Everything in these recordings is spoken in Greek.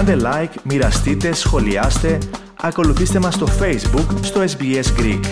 Κάντε like, μοιραστείτε, σχολιάστε, ακολουθήστε μας στο Facebook, στο SBS Greek.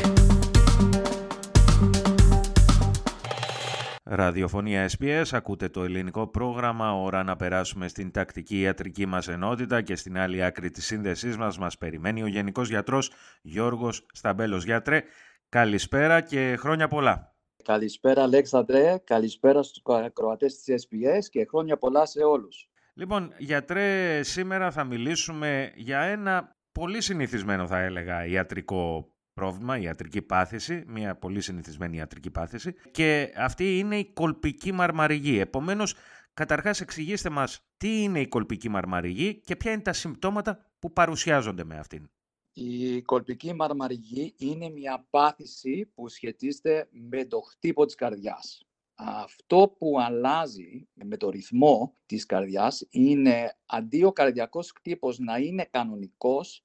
Ραδιοφωνία SBS, ακούτε το ελληνικό πρόγραμμα, ώρα να περάσουμε στην τακτική ιατρική μας ενότητα και στην άλλη άκρη της σύνδεσής μας μας περιμένει ο Γενικός Γιατρός Γιώργος Σταμπέλος. Γιατρέ, καλησπέρα και χρόνια πολλά. Καλησπέρα Αλέξανδρε, καλησπέρα στους ακροατές της SBS και χρόνια πολλά σε όλους. Λοιπόν, γιατρέ, σήμερα θα μιλήσουμε για ένα πολύ συνηθισμένο θα έλεγα ιατρικό πρόβλημα, ιατρική πάθηση, μια πολύ συνηθισμένη ιατρική πάθηση και αυτή είναι η κολπική μαρμαριγή. Επομένως, καταρχάς εξηγήστε μας τι είναι η κολπική μαρμαριγή και ποια είναι τα συμπτώματα που παρουσιάζονται με αυτήν. Η κολπική μαρμαριγή είναι μια πάθηση που σχετίζεται με το χτύπο της καρδιάς. Αυτό που αλλάζει με το ρυθμό της καρδιάς είναι αντί ο καρδιακός χτύπος να είναι κανονικός,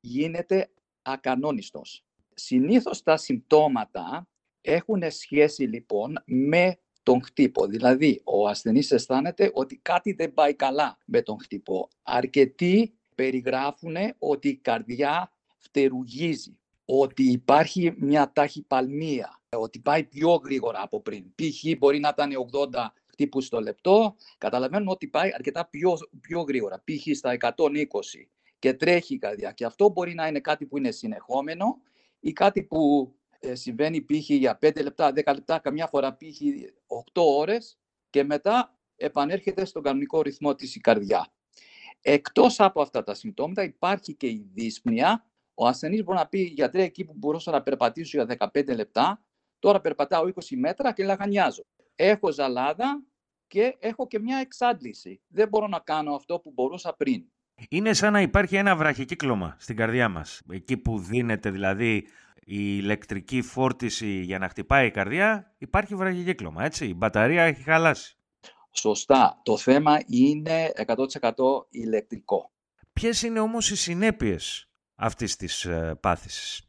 γίνεται ακανόνιστος. Συνήθως τα συμπτώματα έχουν σχέση λοιπόν με τον χτύπο. Δηλαδή, ο ασθενής αισθάνεται ότι κάτι δεν πάει καλά με τον χτύπο. Αρκετοί περιγράφουν ότι η καρδιά φτερουγίζει, ότι υπάρχει μια ταχυπαλμία, ότι πάει πιο γρήγορα από πριν. Π.χ. μπορεί να ήταν 80 χτύπους το λεπτό, καταλαβαίνουν ότι πάει αρκετά πιο, πιο γρήγορα, π.χ. στα 120 και τρέχει η καρδιά. Και αυτό μπορεί να είναι κάτι που είναι συνεχόμενο ή κάτι που ε, συμβαίνει π.χ. για 5 λεπτά, 10 λεπτά, καμιά φορά π.χ. 8 ώρες και μετά επανέρχεται στον κανονικό ρυθμό της η καρδιά. Εκτός από αυτά τα συμπτώματα υπάρχει και η δύσπνοια. Ο ασθενής μπορεί να πει γιατρέ εκεί που μπορούσα να περπατήσω για 15 λεπτά, τώρα περπατάω 20 μέτρα και λαγανιάζω. Έχω ζαλάδα και έχω και μια εξάντληση. Δεν μπορώ να κάνω αυτό που μπορούσα πριν. Είναι σαν να υπάρχει ένα βραχικύκλωμα στην καρδιά μας. Εκεί που δίνεται δηλαδή η ηλεκτρική φόρτιση για να χτυπάει η καρδιά, υπάρχει βραχικύκλωμα, έτσι. Η μπαταρία έχει χαλάσει. Σωστά. Το θέμα είναι 100% ηλεκτρικό. Ποιες είναι όμως οι συνέπειες αυτής της ε, πάθησης.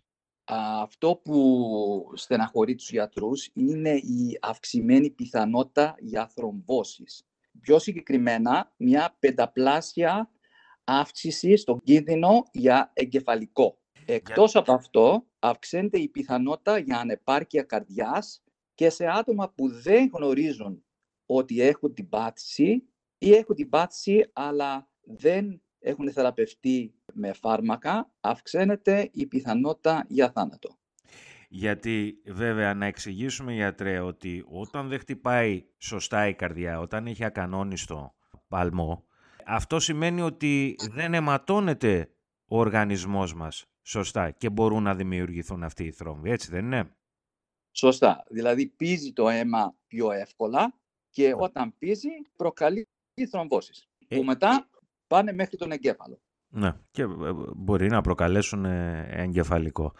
Αυτό που στεναχωρεί τους γιατρούς είναι η αυξημένη πιθανότητα για θρομβώσεις. Πιο συγκεκριμένα, μια πενταπλάσια αύξηση στον κίνδυνο για εγκεφαλικό. Εκτός από αυτό, αυξάνεται η πιθανότητα για ανεπάρκεια καρδιάς και σε άτομα που δεν γνωρίζουν ότι έχουν την πάθηση ή έχουν την πάθηση αλλά δεν έχουν θεραπευτεί με φάρμακα, αυξάνεται η πιθανότητα για θάνατο. Γιατί βέβαια να εξηγήσουμε γιατρέ ότι όταν δεν χτυπάει σωστά η καρδιά, όταν έχει ακανόνιστο παλμό, αυτό σημαίνει ότι δεν αιματώνεται ο οργανισμός μας σωστά και μπορούν να δημιουργηθούν αυτοί οι θρόμβοι, έτσι δεν είναι; Σωστά. Δηλαδή πίζει το αίμα πιο εύκολα και όταν πίζει προκαλεί θρομβώσεις ε... που μετά πάνε μέχρι τον εγκέφαλο. Ναι, και ε, μπορεί να προκαλέσουν ε, εγκεφαλικό.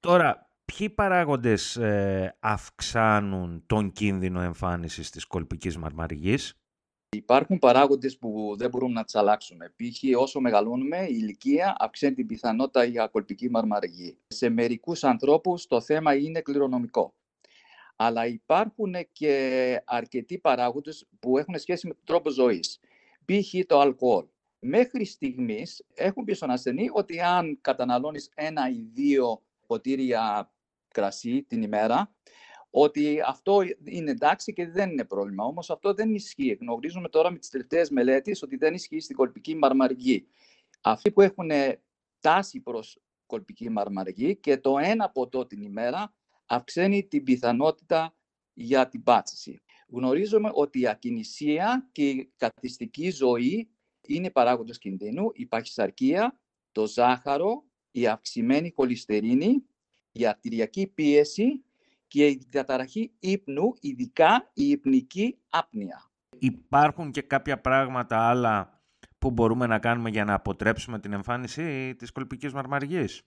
Τώρα, ποιοι παράγοντες ε, αυξάνουν τον κίνδυνο εμφάνισης της κολπικής μαρμαριγής; Υπάρχουν παράγοντες που δεν μπορούμε να τις αλλάξουμε. Π.χ. όσο μεγαλώνουμε, η ηλικία αυξάνει την πιθανότητα για κολπική μαρμαριγή. Σε μερικούς ανθρώπους το θέμα είναι κληρονομικό. Αλλά υπάρχουν και αρκετοί παράγοντες που έχουν σχέση με τον τρόπο ζωής. Π.χ. το αλκοόλ. Μέχρι στιγμής έχουν πει στον ασθενή ότι αν καταναλώνεις ένα ή δύο ποτήρια κρασί την ημέρα, ότι αυτό είναι εντάξει και δεν είναι πρόβλημα. Όμως αυτό δεν ισχύει. Γνωρίζουμε τώρα με τις τελευταίες μελέτες ότι δεν ισχύει στην κολπική μαρμαργή. Αυτοί που έχουν τάση προς κολπική μαρμαργή και το ένα ποτό την ημέρα αυξάνει την πιθανότητα για την πάτηση. Γνωρίζουμε ότι η ακινησία και η καθιστική ζωή είναι παράγοντες κινδύνου. Η παχυσαρκία, το ζάχαρο, η αυξημένη χολυστερίνη, η αρτηριακή πίεση και η διαταραχή ύπνου, ειδικά η υπνική άπνοια. Υπάρχουν και κάποια πράγματα άλλα που μπορούμε να κάνουμε για να αποτρέψουμε την εμφάνιση της κολπικής μαρμαργής;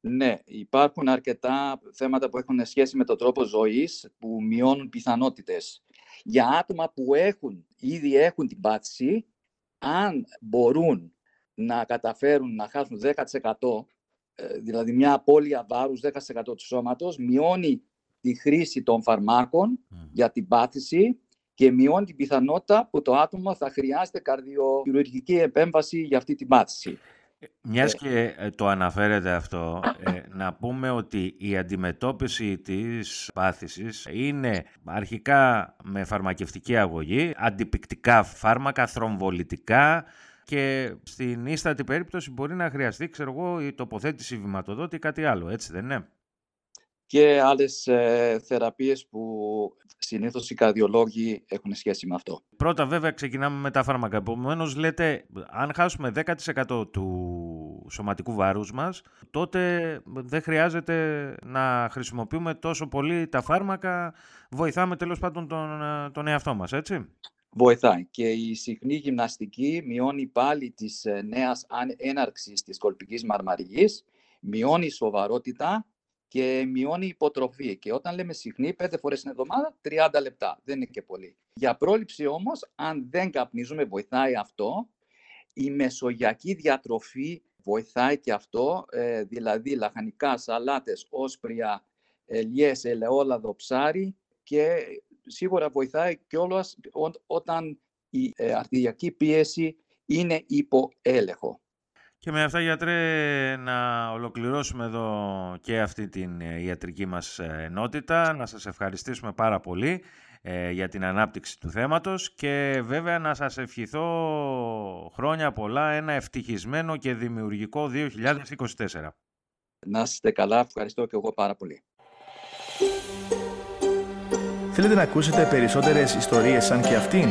Ναι, υπάρχουν αρκετά θέματα που έχουν σχέση με τον τρόπο ζωής που μειώνουν πιθανότητες. Για άτομα που έχουν, ήδη έχουν την πάτηση, αν μπορούν να καταφέρουν να χάσουν 10%, ε, δηλαδή μια απώλεια βάρους 10% του σώματος, μειώνει τη χρήση των φαρμάκων για την πάθηση και μειώνει την πιθανότητα που το άτομο θα χρειάζεται καρδιοχειρουργική επέμβαση για αυτή την πάθηση. Μιας ε. και ε, το αναφέρετε αυτό, ε, να πούμε ότι η αντιμετώπιση της πάθησης είναι αρχικά με φαρμακευτική αγωγή, αντιπικτικά φάρμακα, θρομβολητικά και στην ίστατη περίπτωση μπορεί να χρειαστεί, ξέρω εγώ, η τοποθέτηση βηματοδότη ή κάτι άλλο, έτσι δεν είναι; Και άλλες ε, θεραπείες που συνήθως οι καρδιολόγοι έχουν σχέση με αυτό. Πρώτα βέβαια ξεκινάμε με τα φάρμακα. Επομένως λέτε, αν χάσουμε 10% του σωματικού βάρους μας, τότε δεν χρειάζεται να χρησιμοποιούμε τόσο πολύ τα φάρμακα, βοηθάμε τέλος πάντων τον, ε, τον εαυτό μας, έτσι; Βοηθάει και η συχνή γυμναστική μειώνει πάλι της ε, νέας έναρξης της κολπικής μαρμαριγής, μειώνει σοβαρότητα και μειώνει υποτροφή. Και όταν λέμε συχνή, πέντε φορές την εβδομάδα, 30 λεπτά. Δεν είναι και πολύ. Για πρόληψη όμως, αν δεν καπνίζουμε, βοηθάει αυτό. Η μεσογειακή διατροφή βοηθάει και αυτό, ε, δηλαδή λαχανικά, σαλάτες, όσπρια, ελιές, ελαιόλαδο, ψάρι και σίγουρα βοηθάει κιόλας όταν η ε, αρτηριακή πίεση είναι υπό έλεγχο. Και με αυτά, γιατρέ, να ολοκληρώσουμε εδώ και αυτή την ε, ιατρική μας ε, ενότητα. Να σας ευχαριστήσουμε πάρα πολύ ε, για την ανάπτυξη του θέματος και βέβαια να σας ευχηθώ χρόνια πολλά, ένα ευτυχισμένο και δημιουργικό 2024. Να είστε καλά, ευχαριστώ και εγώ πάρα πολύ. Θέλετε να ακούσετε περισσότερες ιστορίες σαν και αυτήν;